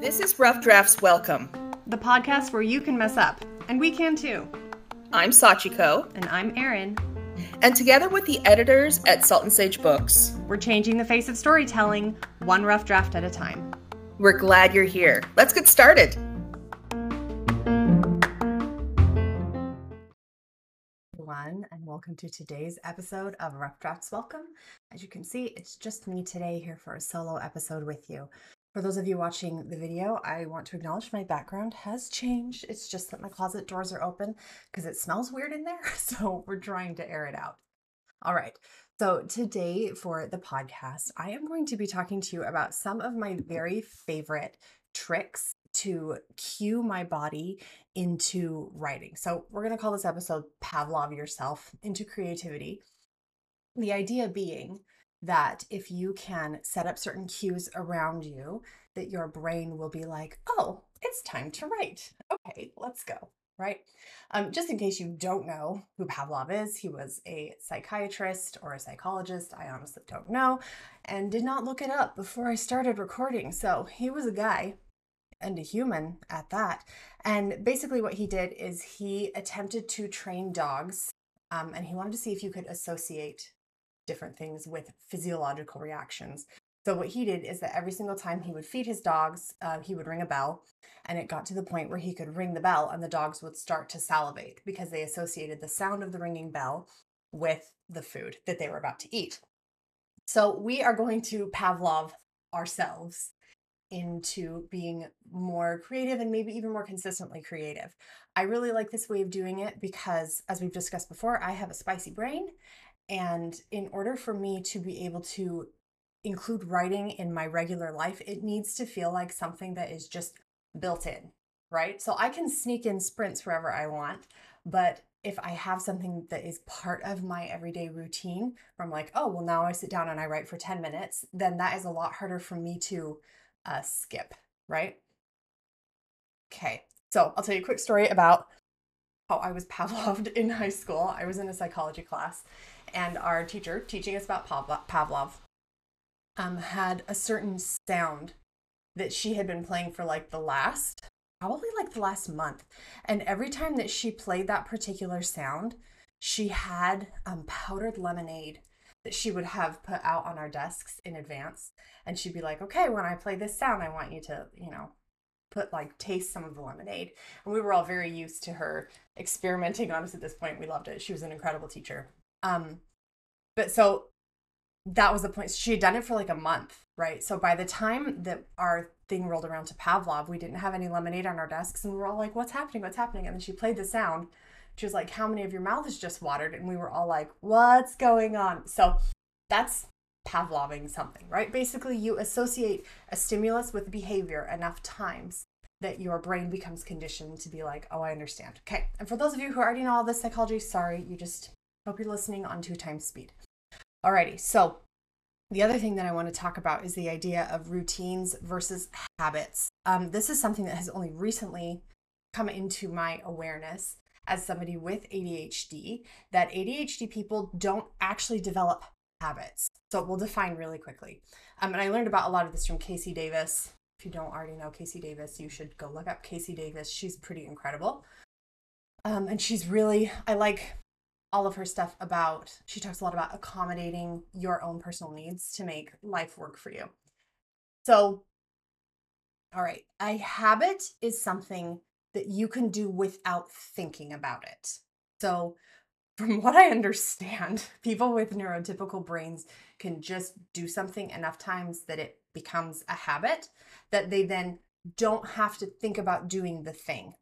This is Rough Drafts Welcome. the podcast where you can mess up, and we can too. I'm Sachiko, And I'm Erin. and together with the editors at Salt and Sage Books, We're changing the face of storytelling, one rough draft at a time. we're glad you're here. Let's get started. Welcome to today's episode of Rough Drafts Welcome. As you can see, it's just me today here for a solo episode with you. For those of you watching the video, I want to acknowledge my background has changed. It's just that my closet doors are open because it smells weird in there. So we're trying to air it out. All right. So today for the podcast, I am going to be talking to you about some of my very favorite tricks to cue my body into writing. So we're going to call this episode Pavlov Yourself into Creativity. The idea being that if you can set up certain cues around you, that your brain will be like, oh, it's time to write. Okay, let's go. Right? Um, just in case you don't know who Pavlov is, he was a psychiatrist or a psychologist. I honestly don't know and did not look it up before I started recording. So he was a guy and a human at that. And basically, what he did is he attempted to train dogs um, and he wanted to see if you could associate different things with physiological reactions. So, what he did is that every single time he would feed his dogs, uh, he would ring a bell. And it got to the point where he could ring the bell and the dogs would start to salivate because they associated the sound of the ringing bell with the food that they were about to eat. So, we are going to Pavlov ourselves into being more creative and maybe even more consistently creative. I really like this way of doing it because, as we've discussed before, I have a spicy brain. And in order for me to be able to include writing in my regular life, it needs to feel like something that is just built in, right? So I can sneak in sprints wherever I want, but if I have something that is part of my everyday routine, from like, oh, well, now I sit down and I write for 10 minutes, then that is a lot harder for me to uh, skip, right? Okay, so I'll tell you a quick story about how I was Pavloved in high school. I was in a psychology class, and our teacher teaching us about Pavlov, um, had a certain sound that she had been playing for like the last, probably like the last month. And every time that she played that particular sound, she had um, powdered lemonade that she would have put out on our desks in advance. And she'd be like, okay, when I play this sound, I want you to, you know, put like taste some of the lemonade. And we were all very used to her experimenting on us at this point. We loved it. She was an incredible teacher. Um, but so that was the point. She had done it for like a month, right? So by the time that our thing rolled around to Pavlov, we didn't have any lemonade on our desks, and we were all like, "What's happening? What's happening?" And then she played the sound. She was like, "How many of your mouth is just watered?" And we were all like, "What's going on?" So that's Pavloving something, right? Basically, you associate a stimulus with behavior enough times that your brain becomes conditioned to be like, "Oh, I understand." Okay. And for those of you who already know all this psychology, sorry, you just hope you're listening on two times speed. Alrighty, so the other thing that I want to talk about is the idea of routines versus habits. Um, this is something that has only recently come into my awareness as somebody with ADHD that ADHD people don't actually develop habits. So we'll define really quickly. Um, and I learned about a lot of this from KC Davis. If you don't already know KC Davis, you should go look up KC Davis. She's pretty incredible. Um, and she's really, I like all of her stuff about she talks a lot about accommodating your own personal needs to make life work for you so all right a habit is something that you can do without thinking about it. So from what i understand people with neurotypical brains can just do something enough times that it becomes a habit that they then don't have to think about doing the thing.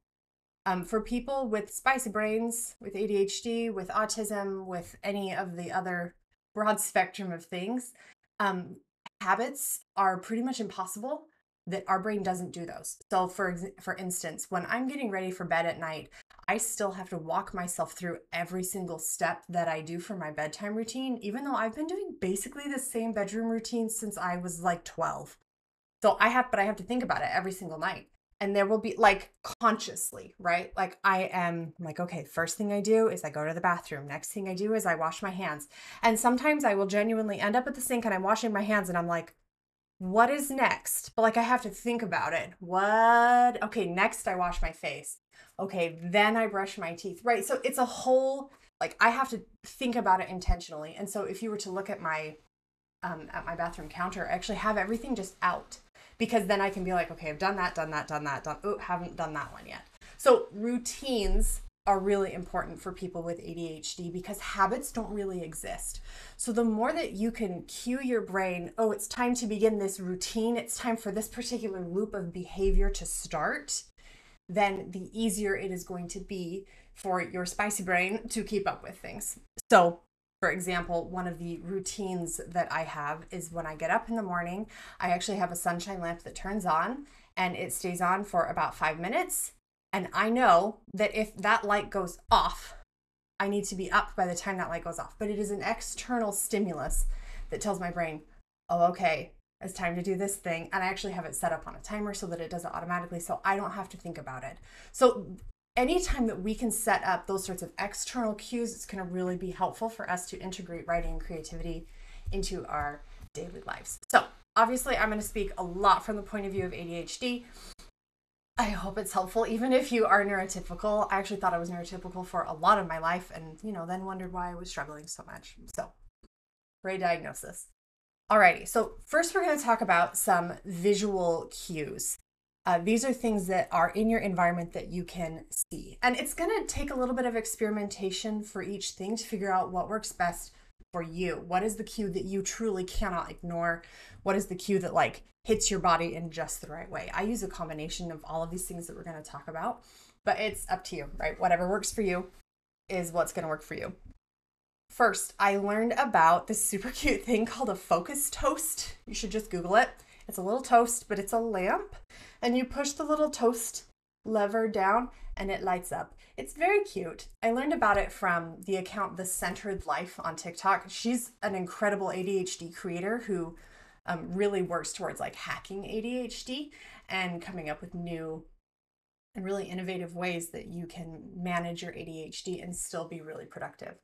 Um, for people with spicy brains, with ADHD, with autism, with any of the other broad spectrum of things, um, habits are pretty much impossible that our brain doesn't do those. So for for instance, when I'm getting ready for bed at night, I still have to walk myself through every single step that I do for my bedtime routine, even though I've been doing basically the same bedroom routine since I was like 12. So I have but I have to think about it every single night. and there will be like consciously, right? Like I am like, okay, first thing I do is I go to the bathroom. Next thing I do is I wash my hands. And sometimes I will genuinely end up at the sink and I'm washing my hands and I'm like, what is next? But like I have to think about it. What? Okay, next I wash my face. Okay, then I brush my teeth. Right? So it's a whole like I have to think about it intentionally. And so if you were to look at my um at my bathroom counter, I actually have everything just out because then I can be like, okay, I've done that, done that, done that, done. Oh, haven't done that one yet. So routines are really important for people with ADHD because habits don't really exist. So the more that you can cue your brain, oh, it's time to begin this routine, it's time for this particular loop of behavior to start, then the easier it is going to be for your spicy brain to keep up with things. So for example, one of the routines that I have is when I get up in the morning, I actually have a sunshine lamp that turns on and it stays on for about five minutes. And I know that if that light goes off, I need to be up by the time that light goes off. But it is an external stimulus that tells my brain, oh, okay, it's time to do this thing. And I actually have it set up on a timer so that it does it automatically so I don't have to think about it. So anytime that we can set up those sorts of external cues, it's going to really be helpful for us to integrate writing and creativity into our daily lives. So, obviously, I'm going to speak a lot from the point of view of ADHD. I hope it's helpful, even if you are neurotypical. I actually thought I was neurotypical for a lot of my life and, you know, then wondered why I was struggling so much. So, great diagnosis. Alrighty, so first we're going to talk about some visual cues. Uh, these are things that are in your environment that you can see. And it's going to take a little bit of experimentation for each thing to figure out what works best for you. What is the cue that you truly cannot ignore? What is the cue that like hits your body in just the right way? I use a combination of all of these things that we're going to talk about, but it's up to you, right? Whatever works for you is what's going to work for you. First, I learned about this super cute thing called a focus toast. You should just Google it. It's a little toast, but it's a lamp and you push the little toast lever down and it lights up. It's very cute. I learned about it from the account The Centered Life on TikTok. She's an incredible ADHD creator who um, really works towards like hacking ADHD and coming up with new and really innovative ways that you can manage your ADHD and still be really productive.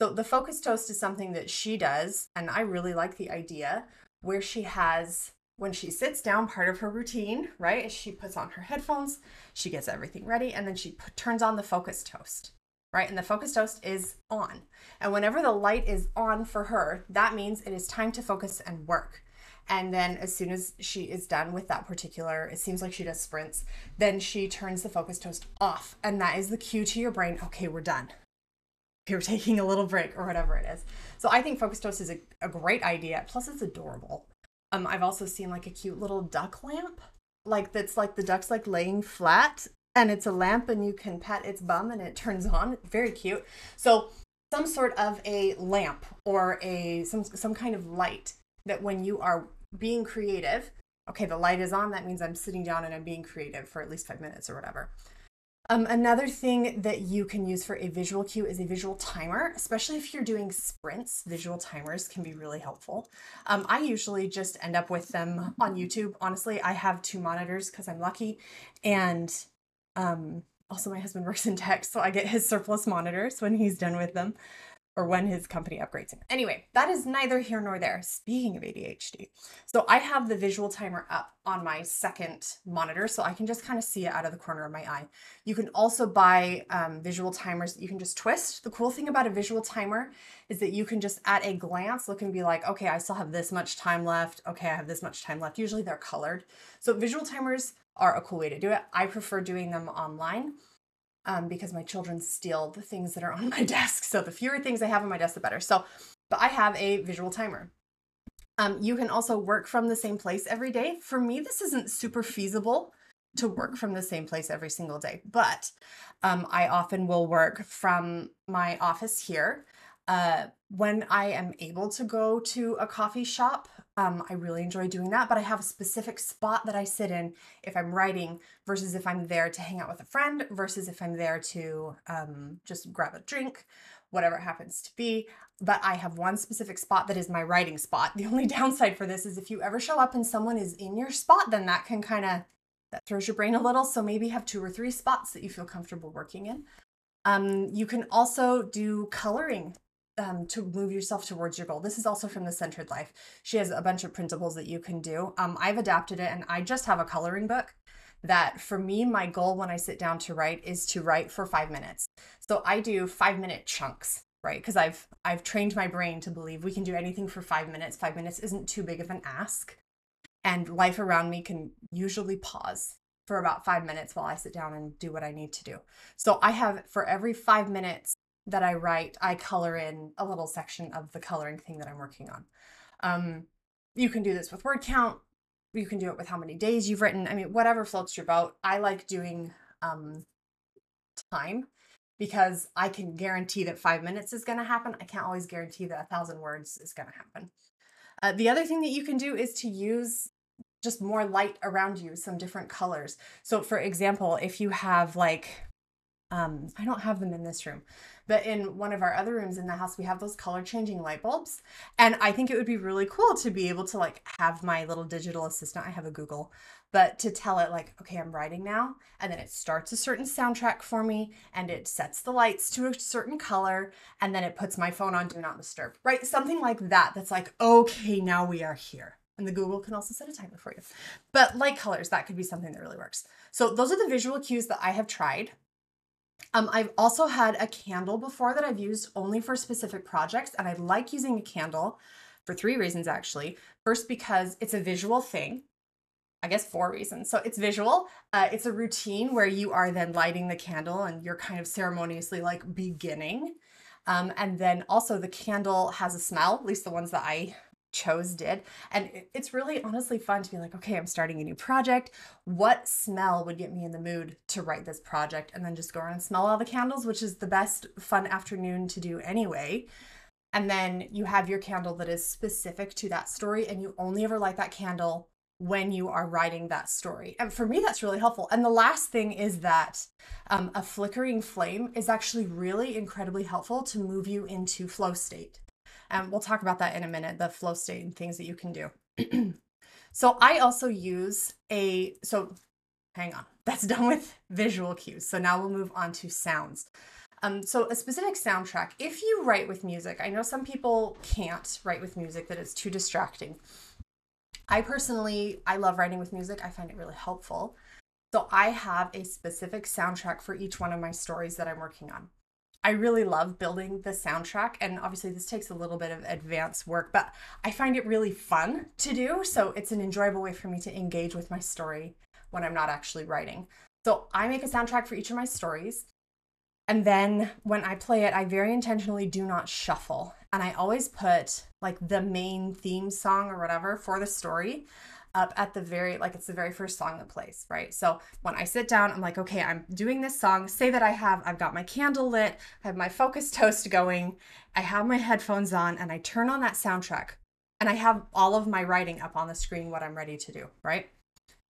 So the focus toast is something that she does, and I really like the idea where she has when she sits down, part of her routine, right, is she puts on her headphones, she gets everything ready, and then she put, turns on the focus toast, right? And the focus toast is on. And whenever the light is on for her, that means it is time to focus and work. And then as soon as she is done with that particular, it seems like she does sprints, then she turns the focus toast off. And that is the cue to your brain okay, we're done. You're taking a little break or whatever it is. So I think focus toast is a, a great idea. Plus, it's adorable. Um, I've also seen like a cute little duck lamp, like that's like the duck's like laying flat and it's a lamp and you can pat its bum and it turns on. Very cute. So some sort of a lamp or a some some kind of light that when you are being creative, okay, the light is on, that means I'm sitting down and I'm being creative for at least five minutes or whatever. Um, another thing that you can use for a visual cue is a visual timer, especially if you're doing sprints. Visual timers can be really helpful. Um, I usually just end up with them on YouTube. Honestly, I have two monitors because I'm lucky. And um, also, my husband works in tech, so I get his surplus monitors when he's done with them or when his company upgrades him. Anyway, that is neither here nor there. Speaking of ADHD, so I have the visual timer up on my second monitor so I can just kind of see it out of the corner of my eye. You can also buy um, visual timers that you can just twist. The cool thing about a visual timer is that you can just at a glance look and be like, okay, I still have this much time left. Okay, I have this much time left. Usually they're colored. So visual timers are a cool way to do it. I prefer doing them online um, because my children steal the things that are on my desk. So the fewer things I have on my desk, the better. So, but I have a visual timer. Um, you can also work from the same place every day. For me, this isn't super feasible to work from the same place every single day, but um, I often will work from my office here. Uh, when I am able to go to a coffee shop, um, I really enjoy doing that, but I have a specific spot that I sit in if I'm writing versus if I'm there to hang out with a friend versus if I'm there to um, just grab a drink, whatever it happens to be. But I have one specific spot that is my writing spot. The only downside for this is if you ever show up and someone is in your spot, then that can kind of that throws your brain a little. So maybe have two or three spots that you feel comfortable working in. Um, you can also do coloring um, to move yourself towards your goal. This is also from the Centered Life. She has a bunch of principles that you can do. Um, I've adapted it and I just have a coloring book that for me, my goal when I sit down to write is to write for five minutes. So I do five minute chunks, right? Because I've I've trained my brain to believe we can do anything for five minutes. Five minutes isn't too big of an ask. And life around me can usually pause for about five minutes while I sit down and do what I need to do. So I have for every five minutes that I write, I color in a little section of the coloring thing that I'm working on. Um, you can do this with word count. You can do it with how many days you've written. I mean, whatever floats your boat. I like doing um, time because I can guarantee that five minutes is going to happen. I can't always guarantee that a thousand words is going to happen. Uh, the other thing that you can do is to use just more light around you, some different colors. So, for example, if you have like, um, I don't have them in this room, but in one of our other rooms in the house, we have those color changing light bulbs. And I think it would be really cool to be able to like have my little digital assistant. I have a Google, but to tell it like, okay, I'm writing now. And then it starts a certain soundtrack for me and it sets the lights to a certain color. And then it puts my phone on do not disturb, right? Something like that. That's like, okay, now we are here. And the Google can also set a timer for you. But light colors, that could be something that really works. So those are the visual cues that I have tried. Um, I've also had a candle before that I've used only for specific projects, and I like using a candle for three reasons actually. First, because it's a visual thing. I guess four reasons. So it's visual. Uh, it's a routine where you are then lighting the candle and you're kind of ceremoniously like beginning. Um, and then also the candle has a smell, at least the ones that I chose did. And it's really honestly fun to be like, okay, I'm starting a new project. What smell would get me in the mood to write this project? And then just go around and smell all the candles, which is the best fun afternoon to do anyway. And then you have your candle that is specific to that story, and you only ever light that candle when you are writing that story. And for me, that's really helpful. And the last thing is that um, a flickering flame is actually really incredibly helpful to move you into flow state. And we'll talk about that in a minute, the flow state and things that you can do. so I also use a, so hang on, that's done with visual cues. So now we'll move on to sounds. Um, so a specific soundtrack, if you write with music, I know some people can't write with music, that it's too distracting. I personally, I love writing with music. I find it really helpful. So I have a specific soundtrack for each one of my stories that I'm working on. I really love building the soundtrack. And obviously, this takes a little bit of advanced work, but I find it really fun to do. So it's an enjoyable way for me to engage with my story when I'm not actually writing. So I make a soundtrack for each of my stories. And then when I play it, I very intentionally do not shuffle. And I always put like the main theme song or whatever for the story up at the very like it's the very first song that plays right? So when i sit down i'm like okay i'm doing this song. Say that i have i've got my candle lit i have my focus toast going i have my headphones on and i turn on that soundtrack and i have all of my writing up on the screen what i'm ready to do right?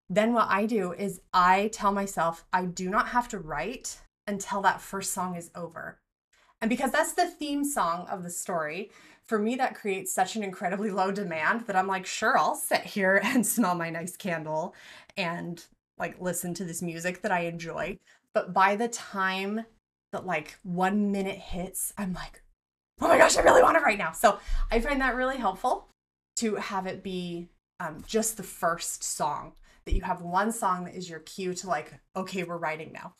Then what i do is i tell myself i do not have to write until that first song is over and because that's the theme song of the story for me, that creates such an incredibly low demand that I'm like, sure, I'll sit here and smell my nice candle and like listen to this music that I enjoy. But by the time that like one minute hits, I'm like, oh my gosh, I really want it right now. So I find that really helpful to have it be um, just the first song, that you have one song that is your cue to like, okay, we're writing now.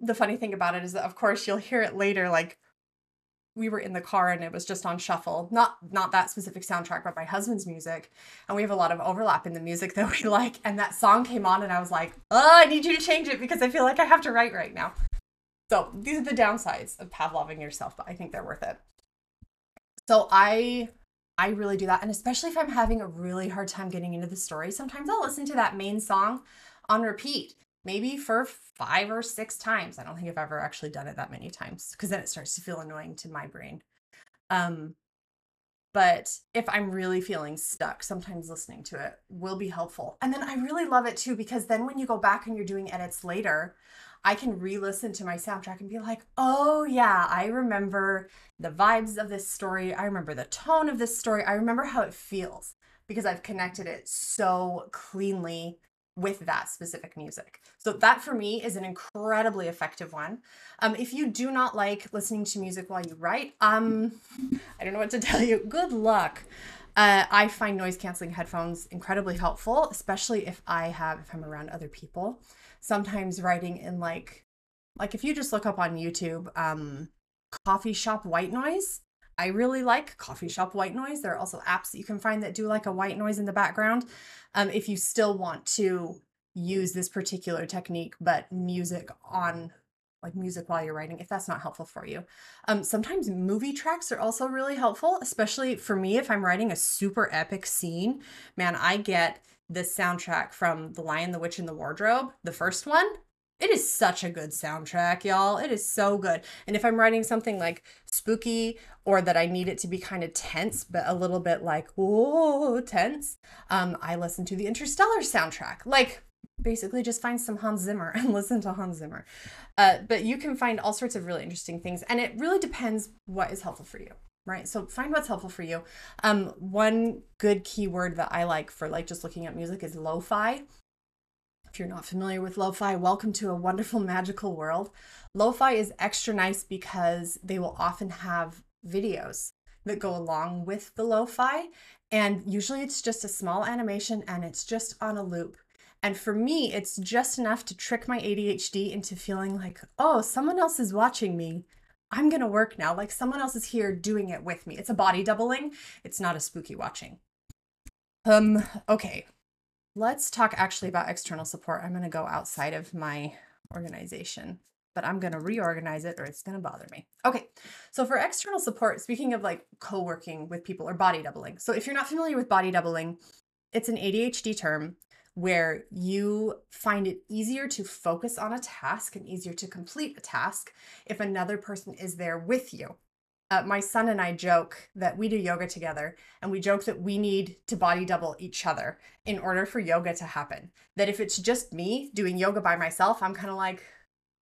The funny thing about it is that, of course, you'll hear it later, like, we were in the car and it was just on shuffle. Not not that specific soundtrack but my husband's music. And we have a lot of overlap in the music that we like. And that song came on and i was like oh i need you to change it because i feel like i have to write right now. So these are the downsides of pavloving yourself but i think they're worth it. So i i really do that. And especially if i'm having a really hard time getting into the story sometimes i'll listen to that main song on repeat maybe for five or six times. I don't think I've ever actually done it that many times because then it starts to feel annoying to my brain. Um, but if I'm really feeling stuck, sometimes listening to it will be helpful. And then I really love it too because then when you go back and you're doing edits later, I can re listen to my soundtrack and be like, oh, yeah, I remember the vibes of this story. I remember the tone of this story. I remember how it feels because I've connected it so cleanly with that specific music. So that for me is an incredibly effective one. Um, if you do not like listening to music while you write, um, I don't know what to tell you. Good luck. Uh, I find noise canceling headphones incredibly helpful, especially if I have if I'm around other people. Sometimes writing in like like if you just look up on YouTube, um, coffee shop white noise. I really like coffee shop white noise. There are also apps that you can find that do like a white noise in the background. Um, if you still want to use this particular technique, but music on like music while you're writing if that's not helpful for you. Um, sometimes movie tracks are also really helpful, especially for me if I'm writing a super epic scene. Man, I get the soundtrack from The Lion, the Witch, and the Wardrobe, the first one. It is such a good soundtrack, y'all. It is so good. And if I'm writing something like spooky or that I need it to be kind of tense, but a little bit like, whoa, tense, um, I listen to the Interstellar soundtrack. Like, basically just find some Hans Zimmer and listen to Hans Zimmer. Uh, but you can find all sorts of really interesting things, and it really depends what is helpful for you, right? So find what's helpful for you. Um, one good keyword that I like for like just looking at music is lo-fi. If you're not familiar with lo-fi, welcome to a wonderful magical world. Lo-fi is extra nice because they will often have videos that go along with the lo-fi and usually it's just a small animation and it's just on a loop and for me, it's just enough to trick my ADHD into feeling like, oh, someone else is watching me. I'm going to work now. Like someone else is here doing it with me. It's a body doubling. It's not a spooky watching. Um, okay. Let's talk actually about external support. I'm going to go outside of my organization, but I'm going to reorganize it or it's going to bother me. Okay. So for external support, speaking of like co-working with people or body doubling. So if you're not familiar with body doubling, it's an ADHD term where you find it easier to focus on a task and easier to complete a task if another person is there with you. Uh, my son and I joke that we do yoga together, and we joke that we need to body double each other in order for yoga to happen. That if it's just me doing yoga by myself, I'm kind of like,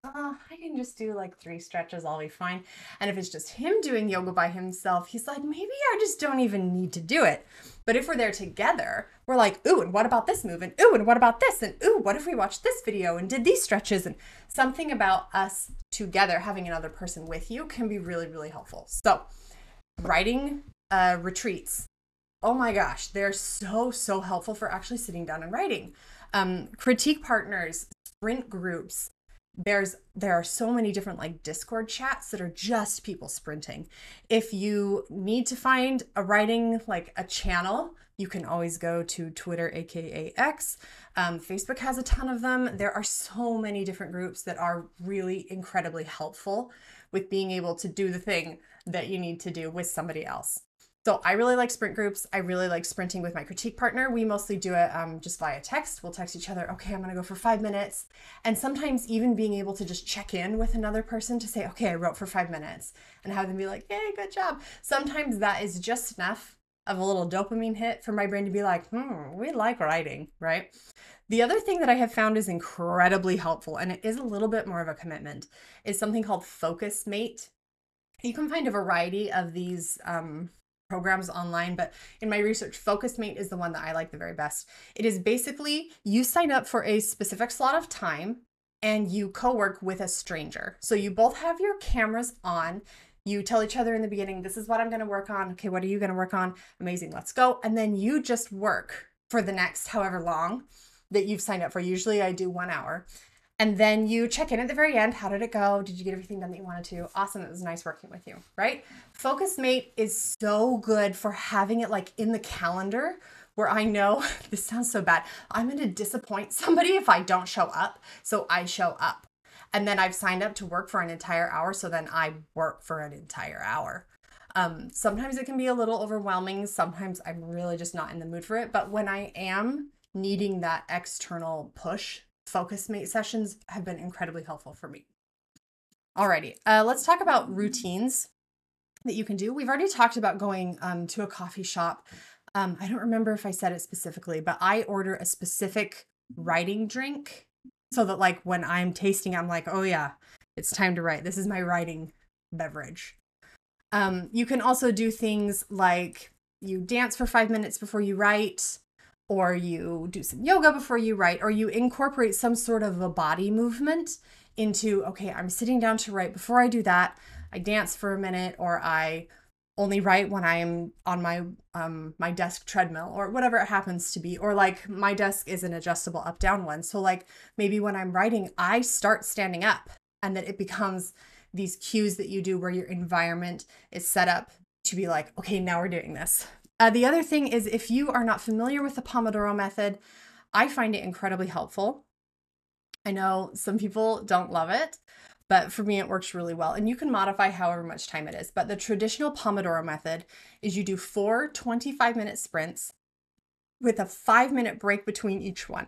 oh, I can just do like three stretches, I'll be fine. And if it's just him doing yoga by himself, he's like, maybe I just don't even need to do it. But if we're there together, we're like, ooh, and what about this move? And ooh, and what about this? And ooh, what if we watched this video and did these stretches? And something about us together, having another person with you, can be really, really helpful. So, writing uh, retreats. Oh my gosh, they're so, so helpful for actually sitting down and writing. Um, critique partners, sprint groups, there's there are so many different like discord chats that are just people sprinting. If you need to find a writing like a channel you can always go to twitter aka x. Um, facebook has a ton of them. There are so many different groups that are really incredibly helpful with being able to do the thing that you need to do with somebody else so I really like sprint groups. I really like sprinting with my critique partner. We mostly do it um, just via text. We'll text each other, okay, I'm gonna go for five minutes. And sometimes even being able to just check in with another person to say, okay, I wrote for five minutes and have them be like, yay, good job. Sometimes that is just enough of a little dopamine hit for my brain to be like, hmm, we like writing, right? The other thing that I have found is incredibly helpful, and it is a little bit more of a commitment, is something called Focusmate. You can find a variety of these um, programs online, but in my research, Focusmate is the one that I like the very best. It is basically you sign up for a specific slot of time and you co work with a stranger. So you both have your cameras on. You tell each other in the beginning, this is what I'm going to work on. Okay, what are you going to work on? Amazing, let's go. And then you just work for the next however long that you've signed up for. Usually I do one hour. And then you check in at the very end. How did it go? Did you get everything done that you wanted to? Awesome. It was nice working with you, right? Focusmate is so good for having it like in the calendar where I know this sounds so bad. I'm going to disappoint somebody if I don't show up. So I show up. And then I've signed up to work for an entire hour. So then I work for an entire hour. Um, sometimes it can be a little overwhelming. Sometimes I'm really just not in the mood for it. But when I am needing that external push Focusmate sessions have been incredibly helpful for me. Alrighty, uh, let's talk about routines that you can do. We've already talked about going um, to a coffee shop. Um, I don't remember if I said it specifically, but I order a specific writing drink so that like when I'm tasting, I'm like, oh yeah, it's time to write. This is my writing beverage. Um, you can also do things like you dance for five minutes before you write. Or you do some yoga before you write, or you incorporate some sort of a body movement into, okay, I'm sitting down to write. Before I do that, I dance for a minute or I only write when I'm on my um my desk treadmill or whatever it happens to be or like my desk is an adjustable up down one so like maybe when I'm writing I start standing up and that it becomes these cues that you do where your environment is set up to be like okay now we're doing this uh, the other thing is if you are not familiar with the Pomodoro method I find it incredibly helpful I know some people don't love it but for me, it works really well. And you can modify however much time it is. But the traditional Pomodoro method is you do four 25 minute sprints with a five minute break between each one.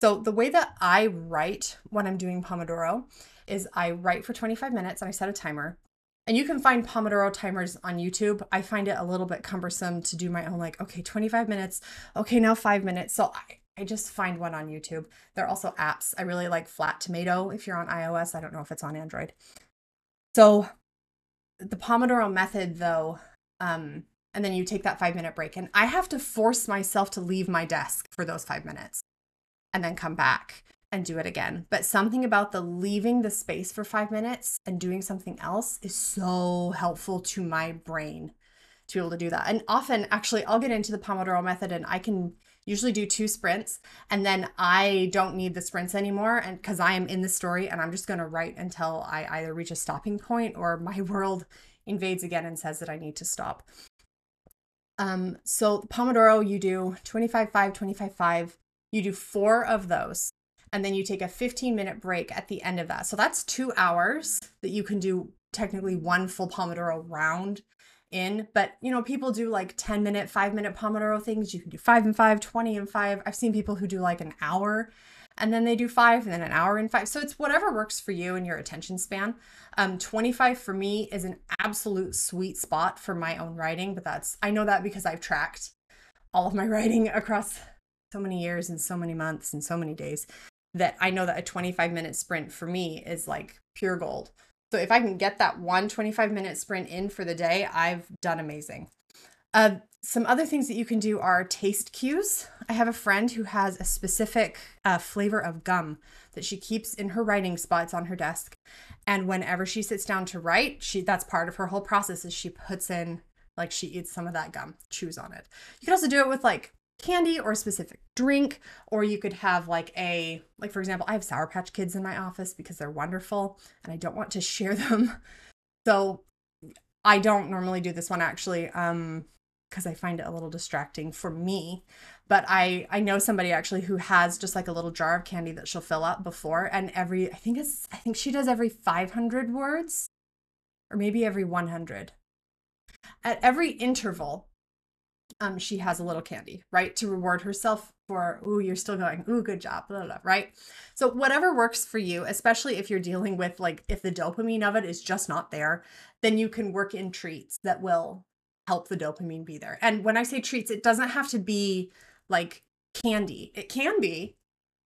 So the way that I write when I'm doing Pomodoro is I write for 25 minutes and I set a timer. And you can find Pomodoro timers on YouTube. I find it a little bit cumbersome to do my own, like, okay, 25 minutes. Okay, now five minutes. So I, I just find one on YouTube. There are also apps. I really like Flat Tomato if you're on iOS. I don't know if it's on Android. So the Pomodoro method, though, um, and then you take that five minute break. And I have to force myself to leave my desk for those five minutes and then come back and do it again. But something about the leaving the space for five minutes and doing something else is so helpful to my brain to be able to do that. And often, actually, I'll get into the Pomodoro method and I can usually do two sprints and then I don't need the sprints anymore and cuz I am in the story and I'm just going to write until I either reach a stopping point or my world invades again and says that I need to stop. Um so Pomodoro you do 25 5 25 5 you do 4 of those and then you take a 15 minute break at the end of that. So that's 2 hours that you can do technically one full Pomodoro round in. But you know people do like 10 minute 5 minute pomodoro things. You can do 5 and 5 20 and 5 i've seen people who do like an hour and then they do 5 and then an hour and 5 so it's whatever works for you and your attention span. Um 25 for me is an absolute sweet spot for my own writing but that's i know that because i've tracked all of my writing across so many years and so many months and so many days that i know that a 25 minute sprint for me is like pure gold so if I can get that one 25 minute sprint in for the day, I've done amazing. Uh, some other things that you can do are taste cues. I have a friend who has a specific uh, flavor of gum that she keeps in her writing spots on her desk. And whenever she sits down to write, she that's part of her whole process is she puts in like she eats some of that gum, chews on it. You can also do it with like candy or a specific drink or you could have like a like for example i have sour patch kids in my office because they're wonderful and i don't want to share them. So i don't normally do this one actually um because i find it a little distracting for me. But i i know somebody actually who has just like a little jar of candy that she'll fill up before and every i think it's i think she does every 500 words or maybe every 100 at every interval um, she has a little candy, right? To reward herself for, ooh, you're still going, ooh, good job, blah, blah, blah, right? So, whatever works for you, especially if you're dealing with like, if the dopamine of it is just not there, then you can work in treats that will help the dopamine be there. And when I say treats, it doesn't have to be like candy, it can be,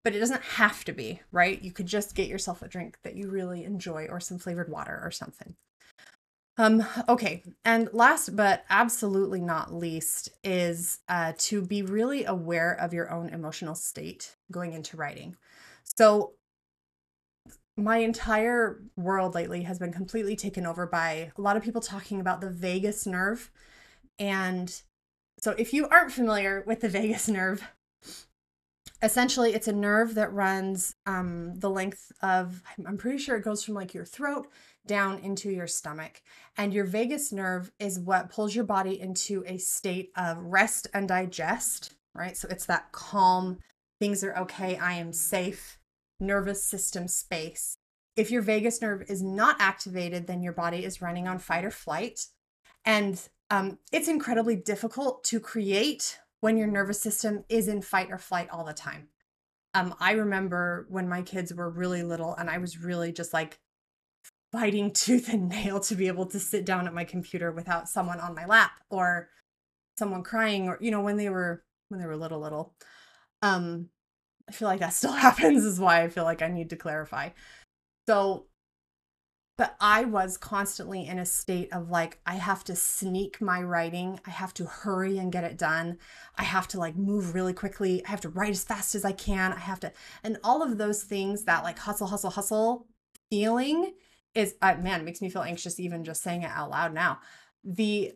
but it doesn't have to be, right? You could just get yourself a drink that you really enjoy or some flavored water or something. Um, okay, and last but absolutely not least is uh, to be really aware of your own emotional state going into writing. So, my entire world lately has been completely taken over by a lot of people talking about the vagus nerve. And so, if you aren't familiar with the vagus nerve, essentially it's a nerve that runs um, the length of, I'm pretty sure it goes from like your throat down into your stomach. And your vagus nerve is what pulls your body into a state of rest and digest, right? So it's that calm, things are okay, I am safe, nervous system space. If your vagus nerve is not activated, then your body is running on fight or flight. And um, it's incredibly difficult to create when your nervous system is in fight or flight all the time. Um, I remember when my kids were really little and I was really just like fighting tooth and nail to be able to sit down at my computer without someone on my lap or someone crying or you know when they were when they were little little um i feel like that still happens is why i feel like i need to clarify so but I was constantly in a state of like, I have to sneak my writing. I have to hurry and get it done. I have to like move really quickly. I have to write as fast as I can. I have to, and all of those things that like hustle, hustle, hustle feeling is, uh, man, makes me feel anxious even just saying it out loud now. The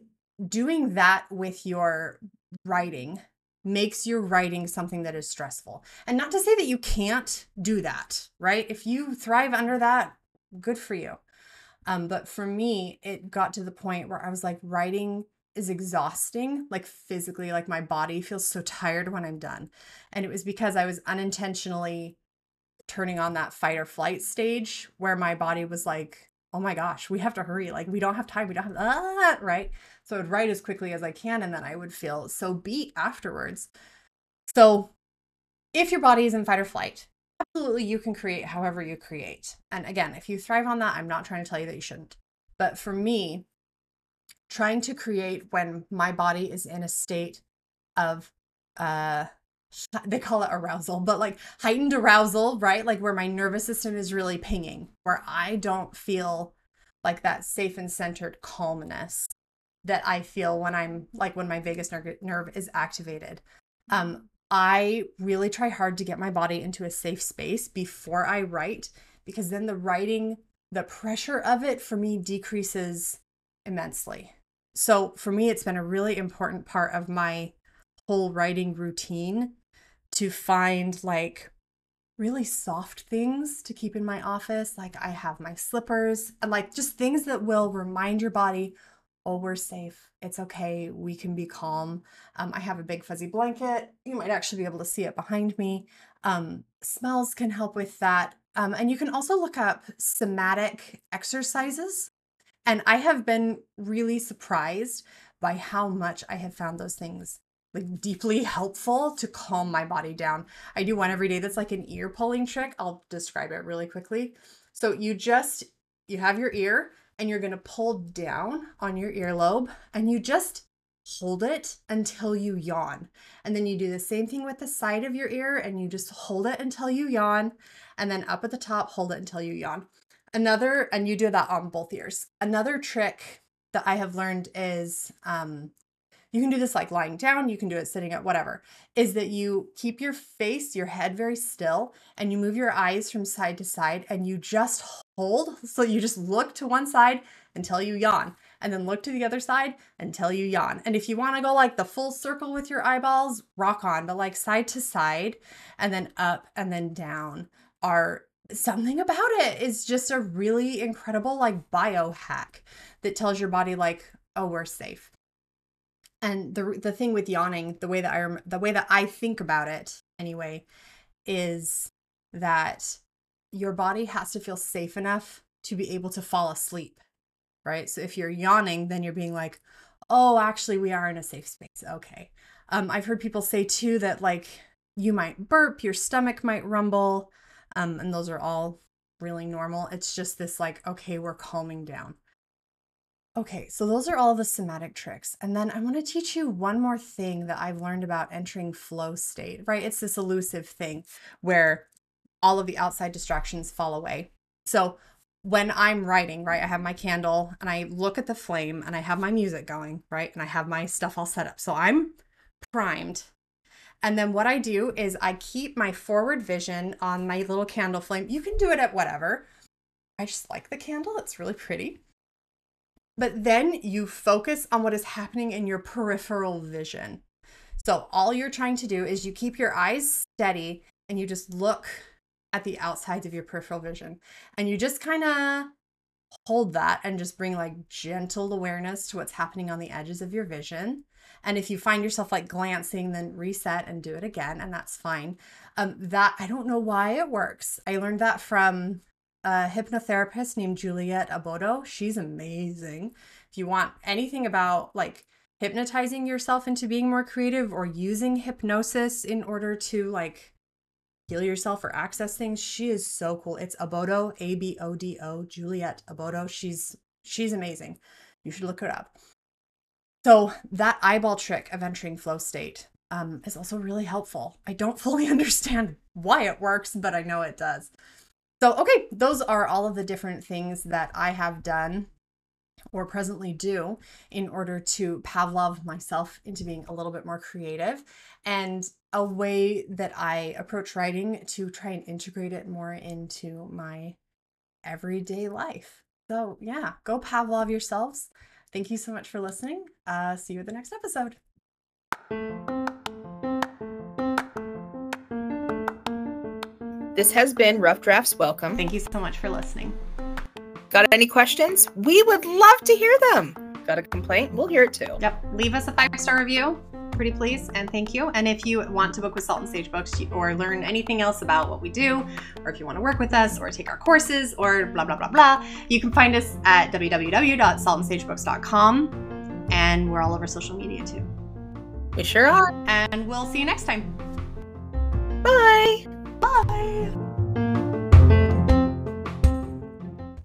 doing that with your writing makes your writing something that is stressful. And not to say that you can't do that, right? If you thrive under that, good for you. Um, but for me, it got to the point where I was like, writing is exhausting, like physically, like my body feels so tired when I'm done. And it was because I was unintentionally turning on that fight or flight stage where my body was like, oh my gosh, we have to hurry. Like, we don't have time. We don't have, ah, right? So I would write as quickly as I can. And then I would feel so beat afterwards. So if your body is in fight or flight, absolutely you can create however you create. And again, if you thrive on that, I'm not trying to tell you that you shouldn't. But for me, trying to create when my body is in a state of uh they call it arousal, but like heightened arousal, right? Like where my nervous system is really pinging, where I don't feel like that safe and centered calmness that I feel when I'm like when my vagus nerve is activated. Um, I really try hard to get my body into a safe space before I write because then the writing, the pressure of it for me decreases immensely. So for me, it's been a really important part of my whole writing routine to find like really soft things to keep in my office. Like I have my slippers and like just things that will remind your body, oh, we're safe. It's okay. We can be calm. Um, I have a big fuzzy blanket. You might actually be able to see it behind me. Um, smells can help with that. Um, and you can also look up somatic exercises. And I have been really surprised by how much I have found those things like deeply helpful to calm my body down. I do one every day that's like an ear pulling trick. I'll describe it really quickly. So you just you have your ear and you're going to pull down on your earlobe and you just hold it until you yawn. And then you do the same thing with the side of your ear and you just hold it until you yawn. And then up at the top, hold it until you yawn. Another, and you do that on both ears. Another trick that I have learned is um, you can do this like lying down, you can do it sitting up, whatever, is that you keep your face, your head very still, and you move your eyes from side to side and you just hold. So you just look to one side until you yawn, and then look to the other side until you yawn. And if you want to go like the full circle with your eyeballs, rock on, but like side to side and then up and then down are something about it is just a really incredible like biohack that tells your body like oh we're safe and the the thing with yawning the way that i the way that i think about it anyway is that your body has to feel safe enough to be able to fall asleep, right? So if you're yawning, then you're being like, oh, actually, we are in a safe space. Okay. Um, I've heard people say too that like you might burp, your stomach might rumble, um, and those are all really normal. It's just this like, okay, we're calming down. Okay, so those are all the somatic tricks. And then I want to teach you one more thing that I've learned about entering flow state, right? It's this elusive thing where all of the outside distractions fall away. So when I'm writing, right, I have my candle and I look at the flame and I have my music going, right, and I have my stuff all set up. So I'm primed. And then what I do is I keep my forward vision on my little candle flame. You can do it at whatever. I just like the candle, it's really pretty. But then you focus on what is happening in your peripheral vision. So all you're trying to do is you keep your eyes steady and you just look at the outsides of your peripheral vision. And you just kind of hold that and just bring like gentle awareness to what's happening on the edges of your vision. And if you find yourself like glancing, then reset and do it again, and that's fine. Um, that I don't know why it works. I learned that from a hypnotherapist named Juliet Abodo. She's amazing. If you want anything about like hypnotizing yourself into being more creative or using hypnosis in order to like heal yourself or access things. She is so cool. It's Abodo, A B O D O, Juliet Abodo. She's she's amazing. You should look her up. So that eyeball trick of entering flow state um, is also really helpful. I don't fully understand why it works, but I know it does. So, okay, those are all of the different things that I have done or presently do in order to Pavlov myself into being a little bit more creative and a way that I approach writing to try and integrate it more into my everyday life. So, yeah, go Pavlov yourselves. Thank you so much for listening. Uh, see you at the next episode. This has been Rough Drafts Welcome. Thank you so much for listening. Got any questions? We would love to hear them. Got a complaint? We'll hear it too. Yep. Leave us a five star review. Pretty please and thank you. And if you want to book with Salt and Sage Books or learn anything else about what we do, or if you want to work with us or take our courses or blah, blah, blah, blah, you can find us at www.saltandsagebooks.com. And we're all over social media too. We sure are. And we'll see you next time. Bye. Bye.